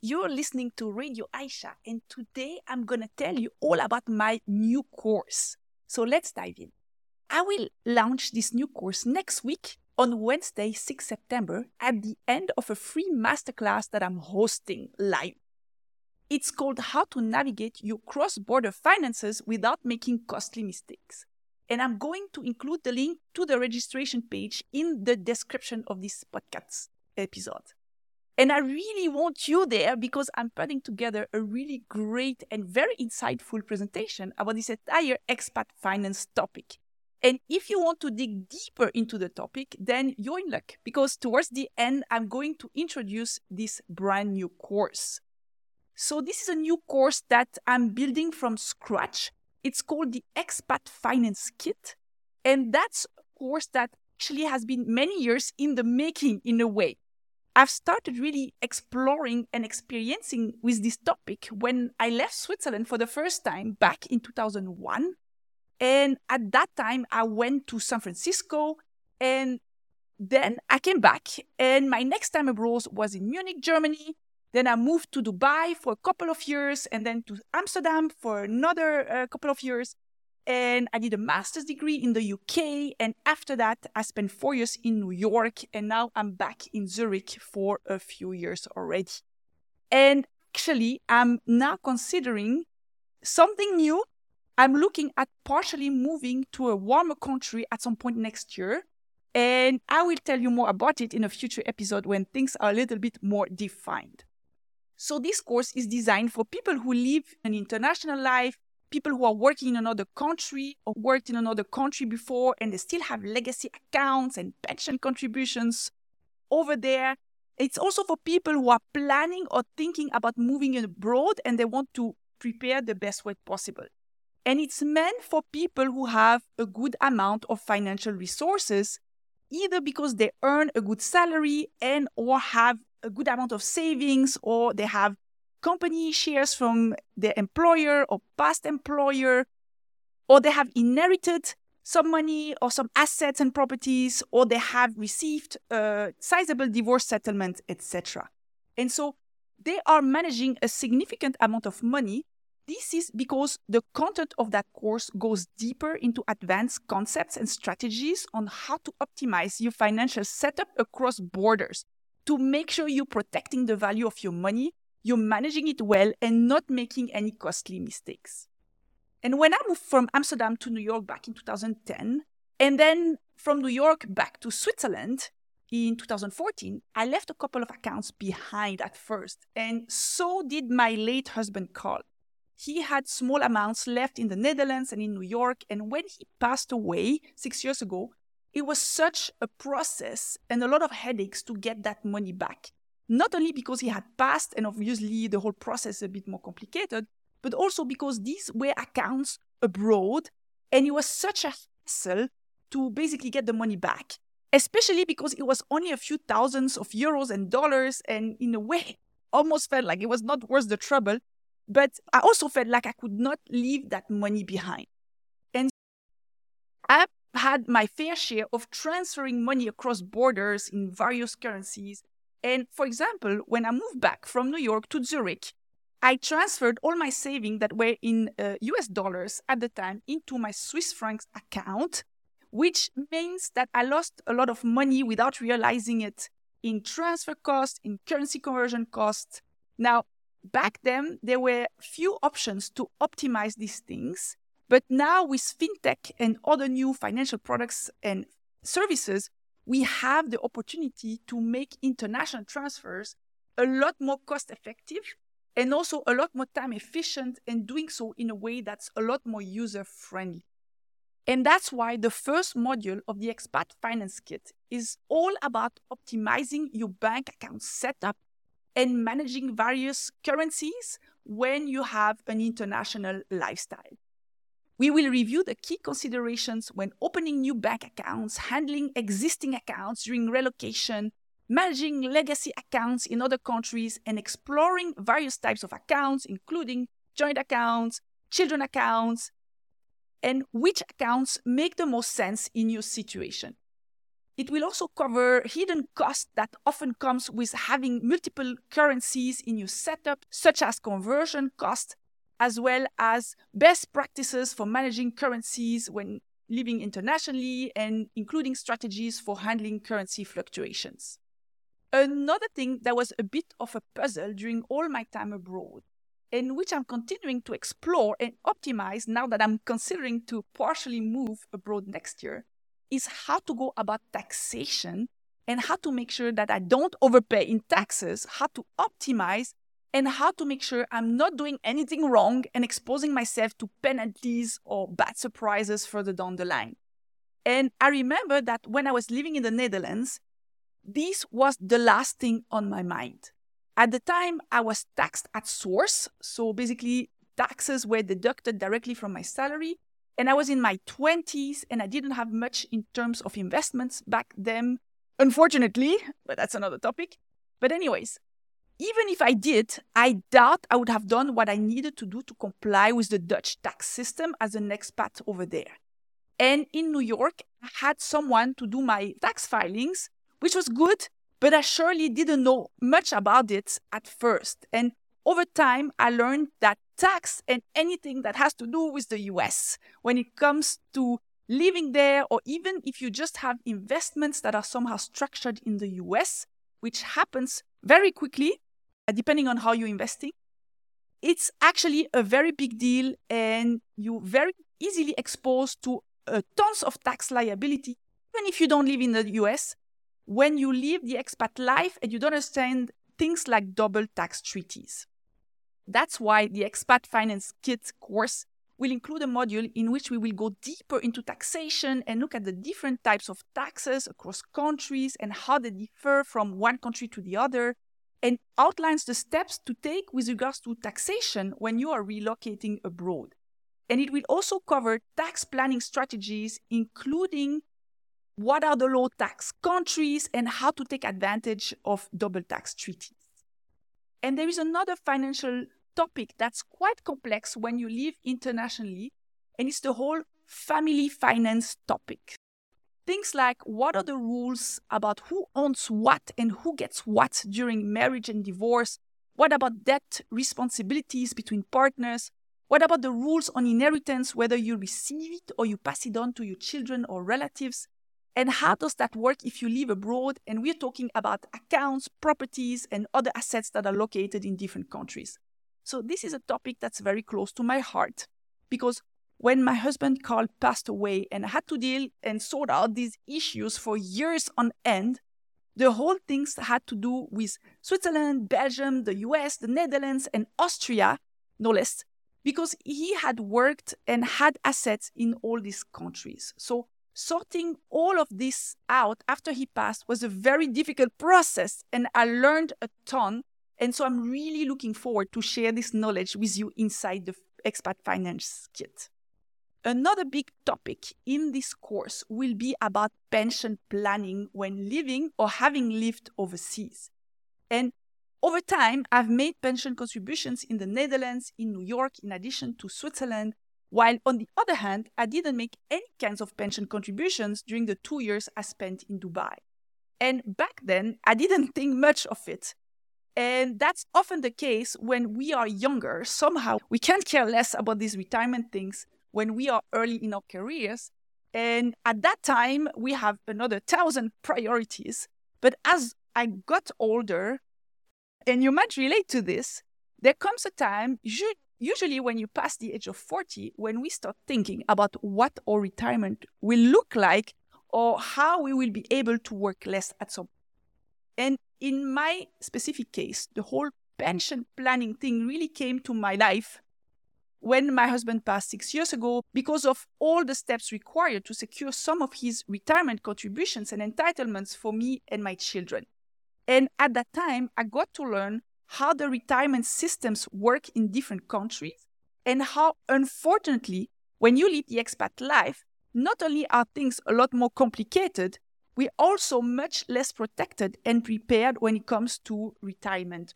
You're listening to Radio Aysha, and today I'm to tell you all about my new course. So let's dive in. I will launch this new course next week on Wednesday, 6 September, at the end of a free masterclass that I'm hosting live. It's called How to Navigate Your Cross Border Finances Without Making Costly Mistakes. And I'm going to include the link to the registration page in the description of this podcast episode. And I really want you there because I'm putting together a really great and very insightful presentation about this entire expat finance topic. And if you want to dig deeper into the topic, then you're in luck because towards the end, I'm going to introduce this brand new course. So, this is a new course that I'm building from scratch. It's called the Expat Finance Kit. And that's a course that actually has been many years in the making in a way. I've started really exploring and experiencing with this topic when I left Switzerland for the first time back in 2001. And at that time, I went to San Francisco and then I came back. And my next time abroad was in Munich, Germany. Then I moved to Dubai for a couple of years and then to Amsterdam for another uh, couple of years and I did a master's degree in the UK. And after that, I spent four years in New York, and now I'm back in Zurich for a few years already. And actually, I'm now considering something new. I'm looking at partially moving to a warmer country at some point next year. And I will tell you more about it in a future episode when things are a little bit more defined. So, this course is designed for people who live an international life, people who are working in another country or worked in another country before and they still have legacy accounts and pension contributions over there. It's also for people who are planning or thinking about moving abroad and they want to prepare the best way possible. And it's meant for people who have a good amount of financial resources, either because they earn a good salary and or have a good amount of savings or they have company shares from their employer or past employer, or they have inherited some money or some assets and properties, or they have received a sizable divorce settlement, etc. And so they are managing a significant amount of money. This is because the content of that course goes deeper into advanced concepts and strategies on how to optimize your financial setup across borders to make sure you're protecting the value of your money you're managing it well and not making any costly mistakes. And when I moved from Amsterdam to New York back in 2010, and then from New York back to Switzerland in 2014, I left a couple of accounts behind at first, and so did my late husband Carl. He had small amounts left in the Netherlands and in New York, and when he passed away six years ago, it was such a process and a lot of headaches to get that money back not only because he had passed and obviously the whole process a bit more complicated, but also because these were accounts abroad and it was such a hassle to basically get the money back, especially because it was only a few thousands of euros and dollars and in a way almost felt like it was not worth the trouble. But I also felt like I could not leave that money behind. And I had my fair share of transferring money across borders in various currencies and for example, when I moved back from New York to Zurich, I transferred all my savings that were in uh, US dollars at the time into my Swiss francs account, which means that I lost a lot of money without realizing it in transfer costs, in currency conversion costs. Now, back then, there were few options to optimize these things. But now, with fintech and other new financial products and services, we have the opportunity to make international transfers a lot more cost effective and also a lot more time efficient and doing so in a way that's a lot more user friendly. And that's why the first module of the Expat Finance Kit is all about optimizing your bank account setup and managing various currencies when you have an international lifestyle. We will review the key considerations when opening new bank accounts, handling existing accounts during relocation, managing legacy accounts in other countries, and exploring various types of accounts, including joint accounts, children accounts, and which accounts make the most sense in your situation. It will also cover hidden costs that often comes with having multiple currencies in your setup, such as conversion cost, as well as best practices for managing currencies when living internationally and including strategies for handling currency fluctuations. Another thing that was a bit of a puzzle during all my time abroad, and which I'm continuing to explore and optimize now that I'm considering to partially move abroad next year, is how to go about taxation and how to make sure that I don't overpay in taxes, how to optimize, and how to make sure I'm not doing anything wrong and exposing myself to penalties or bad surprises further down the line. And I remember that when I was living in the Netherlands, this was the last thing on my mind. At the time, I was taxed at source. So basically, taxes were deducted directly from my salary. And I was in my 20s and I didn't have much in terms of investments back then, unfortunately, but that's another topic. But, anyways, even if I did, I doubt I would have done what I needed to do to comply with the Dutch tax system as an expat over there. And in New York, I had someone to do my tax filings, which was good, but I surely didn't know much about it at first. And over time, I learned that tax and anything that has to do with the US when it comes to living there, or even if you just have investments that are somehow structured in the US, which happens very quickly, depending on how you're investing, it's actually a very big deal and you're very easily exposed to uh, tons of tax liability, even if you don't live in the US, when you live the expat life and you don't understand things like double tax treaties. That's why the Expat Finance Kit course will include a module in which we will go deeper into taxation and look at the different types of taxes across countries and how they differ from one country to the other, and outlines the steps to take with regards to taxation when you are relocating abroad. And it will also cover tax planning strategies, including what are the low tax countries and how to take advantage of double tax treaties. And there is another financial topic that's quite complex when you live internationally, and it's the whole family finance topic. Things like what are the rules about who owns what and who gets what during marriage and divorce? What about debt responsibilities between partners? What about the rules on inheritance, whether you receive it or you pass it on to your children or relatives? And how does that work if you live abroad? And we're talking about accounts, properties, and other assets that are located in different countries. So this is a topic that's very close to my heart because when my husband Carl passed away and I had to deal and sort out these issues for years on end, the whole things had to do with Switzerland, Belgium, the US, the Netherlands, and Austria, no less, because he had worked and had assets in all these countries. So sorting all of this out after he passed was a very difficult process, and I learned a ton and so I'm really looking forward to share this knowledge with you inside the Expat Finance Kit. Another big topic in this course will be about pension planning when living or having lived overseas. And over time, I've made pension contributions in the Netherlands, in New York, in addition to Switzerland, while on the other hand, I didn't make any kinds of pension contributions during the two years I spent in Dubai. And back then, I didn't think much of it and that's often the case when we are younger. Somehow we can't care less about these retirement things when we are early in our careers. And at that time, we have another thousand priorities. But as I got older, and you might relate to this, there comes a time, usually when you pass the age of 40, when we start thinking about what our retirement will look like or how we will be able to work less at some and in my specific case, the whole pension planning thing really came to my life when my husband passed six years ago because of all the steps required to secure some of his retirement contributions and entitlements for me and my children. And at that time, I got to learn how the retirement systems work in different countries and how, unfortunately, when you live the expat life, not only are things a lot more complicated, we're also much less protected and prepared when it comes to retirement.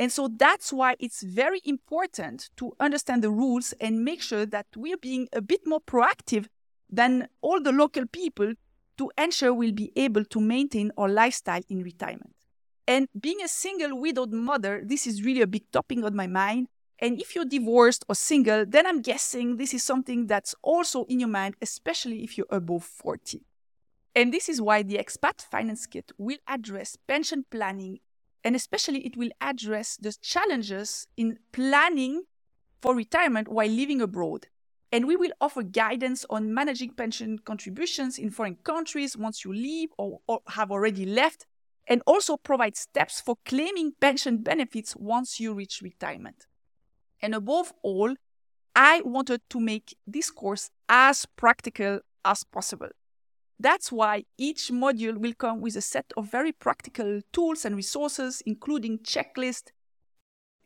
And so that's why it's very important to understand the rules and make sure that we're being a bit more proactive than all the local people to ensure we'll be able to maintain our lifestyle in retirement. And being a single widowed mother, this is really a big topic on my mind. And if you're divorced or single, then I'm guessing this is something that's also in your mind, especially if you're above 40. And this is why the Expat Finance Kit will address pension planning, and especially it will address the challenges in planning for retirement while living abroad. And we will offer guidance on managing pension contributions in foreign countries once you leave or, or have already left, and also provide steps for claiming pension benefits once you reach retirement. And above all, I wanted to make this course as practical as possible. That's why each module will come with a set of very practical tools and resources, including checklists,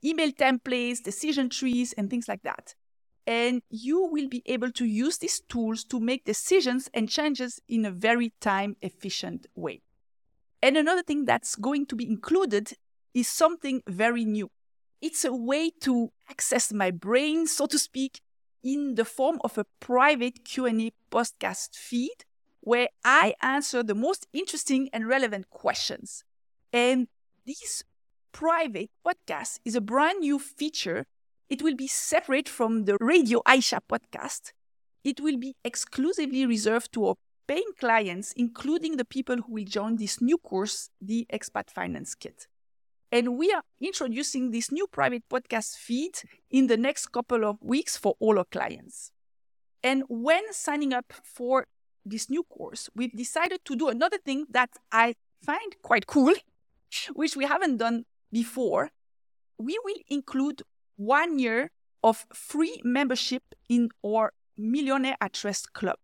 email templates, decision trees, and things like that. And you will be able to use these tools to make decisions and changes in a very time efficient way. And another thing that's going to be included is something very new. It's a way to access my brain, so to speak, in the form of a private Q&A podcast feed where I answer the most interesting and relevant questions. And this private podcast is a brand new feature. It will be separate from the Radio Aysha podcast. It will be exclusively reserved to our paying clients, including the people who will join this new course, the Expat Finance Kit. And we are introducing this new private podcast feed in the next couple of weeks for all our clients. And when signing up for this new course, we've decided to do another thing that I find quite cool, which we haven't done before. We will include one year of free membership in our Millionaire at Rest Club.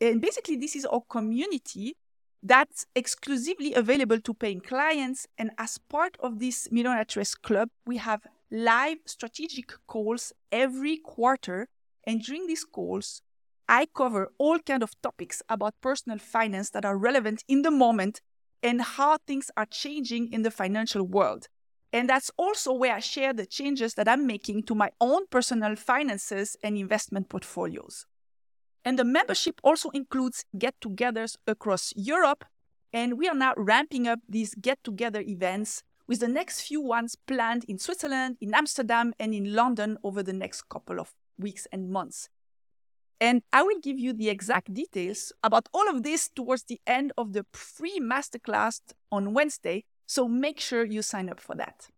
And basically, this is our community that's exclusively available to paying clients. And as part of this Millionaire at Rest Club, we have live strategic calls every quarter. And during these calls, I cover all kind of topics about personal finance that are relevant in the moment and how things are changing in the financial world. And that's also where I share the changes that I'm making to my own personal finances and investment portfolios. And the membership also includes get togethers across Europe. And we are now ramping up these get together events with the next few ones planned in Switzerland, in Amsterdam, and in London over the next couple of weeks and months. And I will give you the exact details about all of this towards the end of the free masterclass on Wednesday. So make sure you sign up for that.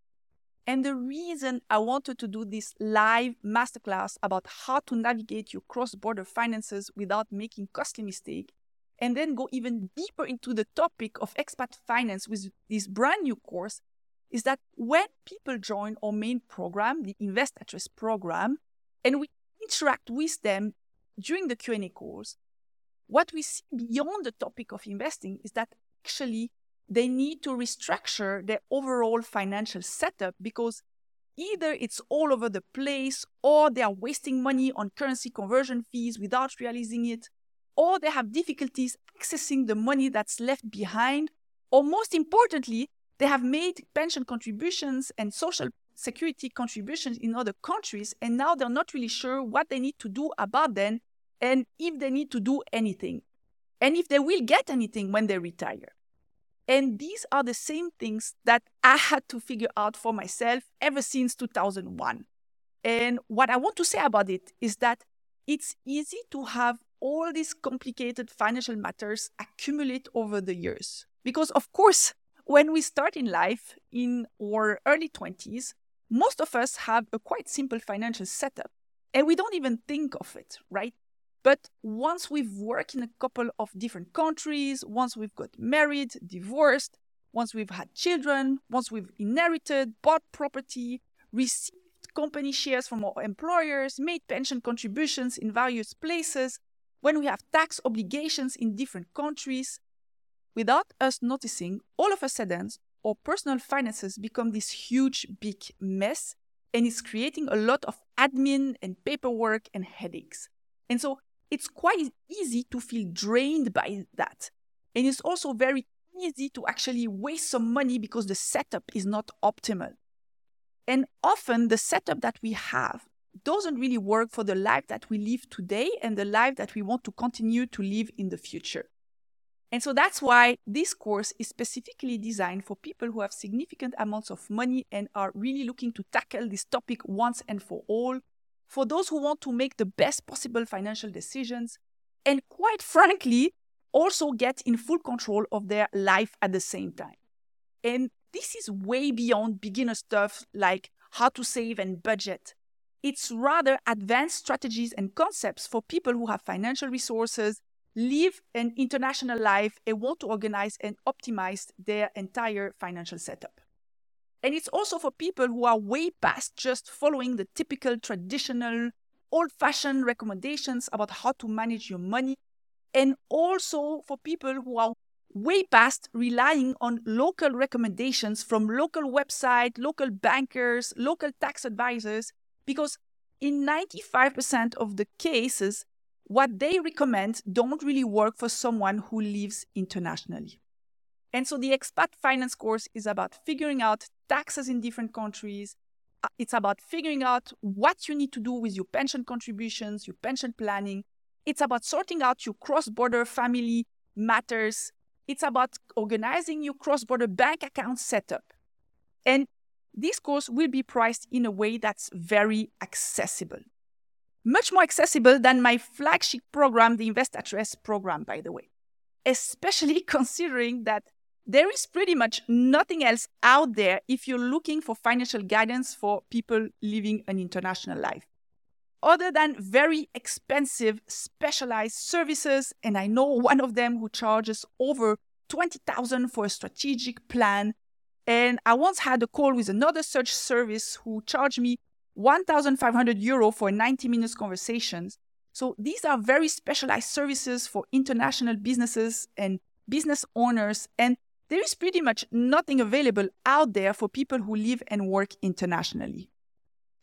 And the reason I wanted to do this live masterclass about how to navigate your cross border finances without making costly mistakes, and then go even deeper into the topic of expat finance with this brand new course, is that when people join our main program, the Invest at Rest program, and we interact with them during the Q&A course, what we see beyond the topic of investing is that actually they need to restructure their overall financial setup because either it's all over the place or they are wasting money on currency conversion fees without realizing it or they have difficulties accessing the money that's left behind or most importantly they have made pension contributions and social security contributions in other countries and now they're not really sure what they need to do about them and if they need to do anything, and if they will get anything when they retire. And these are the same things that I had to figure out for myself ever since 2001. And what I want to say about it is that it's easy to have all these complicated financial matters accumulate over the years. Because, of course, when we start in life in our early 20s, most of us have a quite simple financial setup and we don't even think of it, right? But once we've worked in a couple of different countries, once we've got married, divorced, once we've had children, once we've inherited, bought property, received company shares from our employers, made pension contributions in various places, when we have tax obligations in different countries, without us noticing, all of a sudden, our personal finances become this huge, big mess, and it's creating a lot of admin and paperwork and headaches. And so it's quite easy to feel drained by that. And it's also very easy to actually waste some money because the setup is not optimal. And often the setup that we have doesn't really work for the life that we live today and the life that we want to continue to live in the future. And so that's why this course is specifically designed for people who have significant amounts of money and are really looking to tackle this topic once and for all. For those who want to make the best possible financial decisions, and quite frankly, also get in full control of their life at the same time. And this is way beyond beginner stuff like how to save and budget. It's rather advanced strategies and concepts for people who have financial resources, live an international life, and want to organize and optimize their entire financial setup. And it's also for people who are way past just following the typical traditional, old fashioned recommendations about how to manage your money, and also for people who are way past relying on local recommendations from local websites, local bankers, local tax advisors, because in 95% of the cases, what they recommend don't really work for someone who lives internationally. And so the expat finance course is about figuring out taxes in different countries. Uh, it's about figuring out what you need to do with your pension contributions, your pension planning. It's about sorting out your cross border family matters it's about organizing your cross border bank account setup. And this course will be priced in a way that's very accessible. Much more accessible than my flagship program, the Invest at Rest program, by the way. Especially considering that there is pretty much nothing else out there if you're looking for financial guidance for people living an international life other than very expensive specialized services. And I know one of them who charges over 20,000 for a strategic plan. And I once had a call with another search service who charged me 1,500 euro for 90 minutes conversations. So these are very specialized services for international businesses and business owners. And there is pretty much nothing available out there for people who live and work internationally.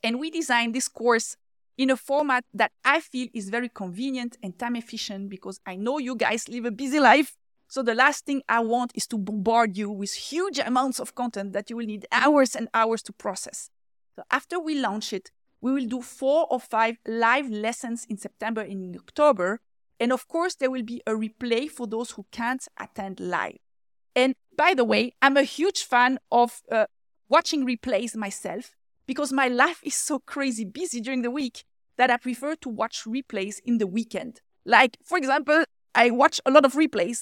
And we designed this course in a format that I feel is very convenient and time efficient because I know you guys live a busy life. So the last thing I want is to bombard you with huge amounts of content that you will need hours and hours to process. So after we launch it, we will do four or five live lessons in September and in October. And of course, there will be a replay for those who can't attend live. And by the way, I'm a huge fan of uh, watching replays myself because my life is so crazy busy during the week that I prefer to watch replays in the weekend. Like, for example, I watch a lot of replays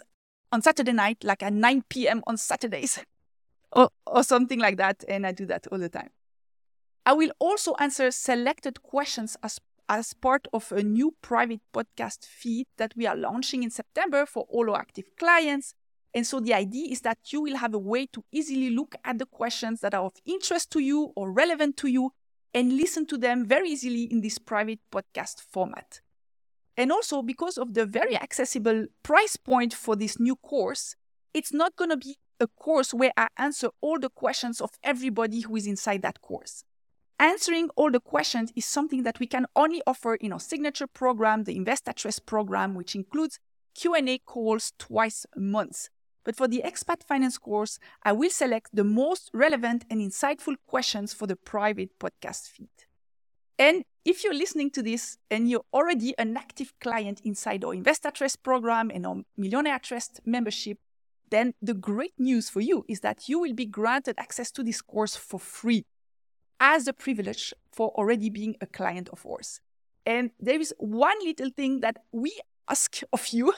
on Saturday night, like at 9 p.m. on Saturdays, or, or something like that. And I do that all the time. I will also answer selected questions as, as part of a new private podcast feed that we are launching in September for all our active clients. And so the idea is that you will have a way to easily look at the questions that are of interest to you or relevant to you and listen to them very easily in this private podcast format. And also, because of the very accessible price point for this new course, it's not going to be a course where I answer all the questions of everybody who is inside that course. Answering all the questions is something that we can only offer in our signature program, the Invest at Rest program, which includes Q&A calls twice a month. But for the Expat Finance course, I will select the most relevant and insightful questions for the private podcast feed. And if you're listening to this and you're already an active client inside our Invest at Rest program and our Millionaire at Rest membership, then the great news for you is that you will be granted access to this course for free as a privilege for already being a client of ours. And there is one little thing that we ask of you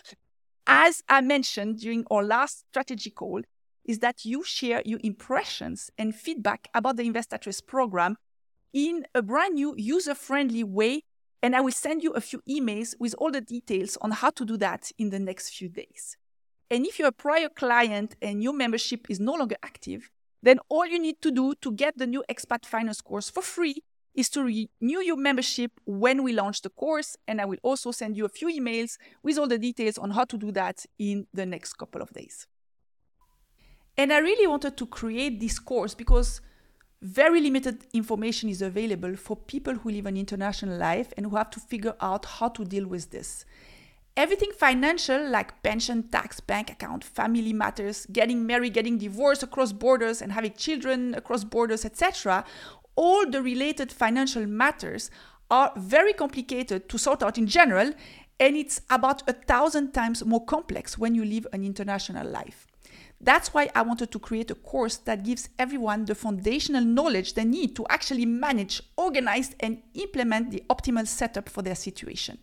as I mentioned during our last strategy call, is that you share your impressions and feedback about the Invest at program in a brand new user friendly way. And I will send you a few emails with all the details on how to do that in the next few days. And if you're a prior client and your membership is no longer active, then all you need to do to get the new Expat Finance course for free is to renew your membership when we launch the course. And I will also send you a few emails with all the details on how to do that in the next couple of days. And I really wanted to create this course because very limited information is available for people who live an international life and who have to figure out how to deal with this. Everything financial, like pension, tax, bank account, family matters, getting married, getting divorced across borders, and having children across borders, etc., all the related financial matters are very complicated to sort out in general, and it's about a thousand times more complex when you live an international life. That's why I wanted to create a course that gives everyone the foundational knowledge they need to actually manage, organize, and implement the optimal setup for their situation.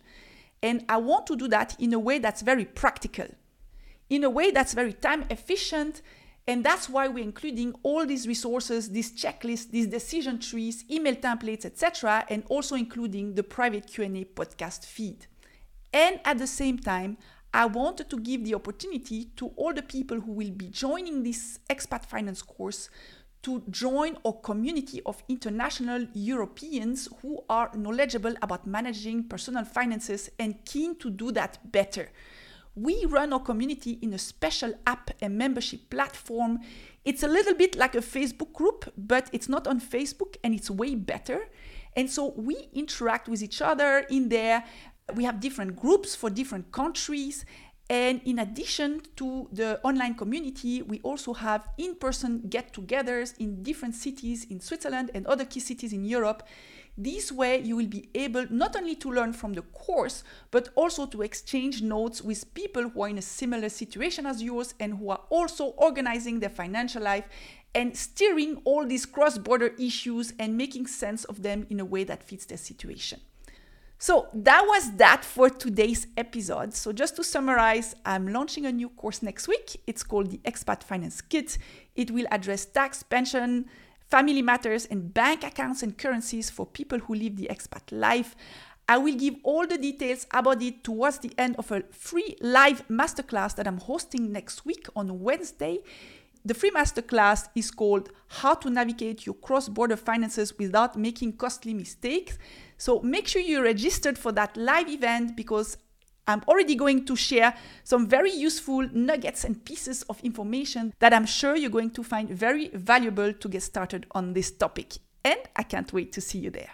And I want to do that in a way that's very practical, in a way that's very time efficient. And that's why we're including all these resources, these checklists, these decision trees, email templates, etc., and also including the private Q&A podcast feed. And at the same time, I wanted to give the opportunity to all the people who will be joining this expat finance course to join a community of international Europeans who are knowledgeable about managing personal finances and keen to do that better. We run our community in a special app and membership platform. It's a little bit like a Facebook group, but it's not on Facebook and it's way better. And so we interact with each other in there we have different groups for different countries. And in addition to the online community, we also have in person get togethers in different cities in Switzerland and other key cities in Europe. This way, you will be able not only to learn from the course, but also to exchange notes with people who are in a similar situation as yours and who are also organizing their financial life and steering all these cross border issues and making sense of them in a way that fits their situation. So that was that for today's episode. So just to summarize, I'm launching a new course next week. It's called the Expat Finance Kit. It will address tax, pension, family matters, and bank accounts and currencies for people who live the expat life. I will give all the details about it towards the end of a free live masterclass that I'm hosting next week on Wednesday. The free masterclass is called How to Navigate Your Cross Border Finances Without Making Costly Mistakes. So make sure you're registered for that live event because I'm already going to share some very useful nuggets and pieces of information that I'm sure you're going to find very valuable to get started on this topic. And I can't wait to see you there.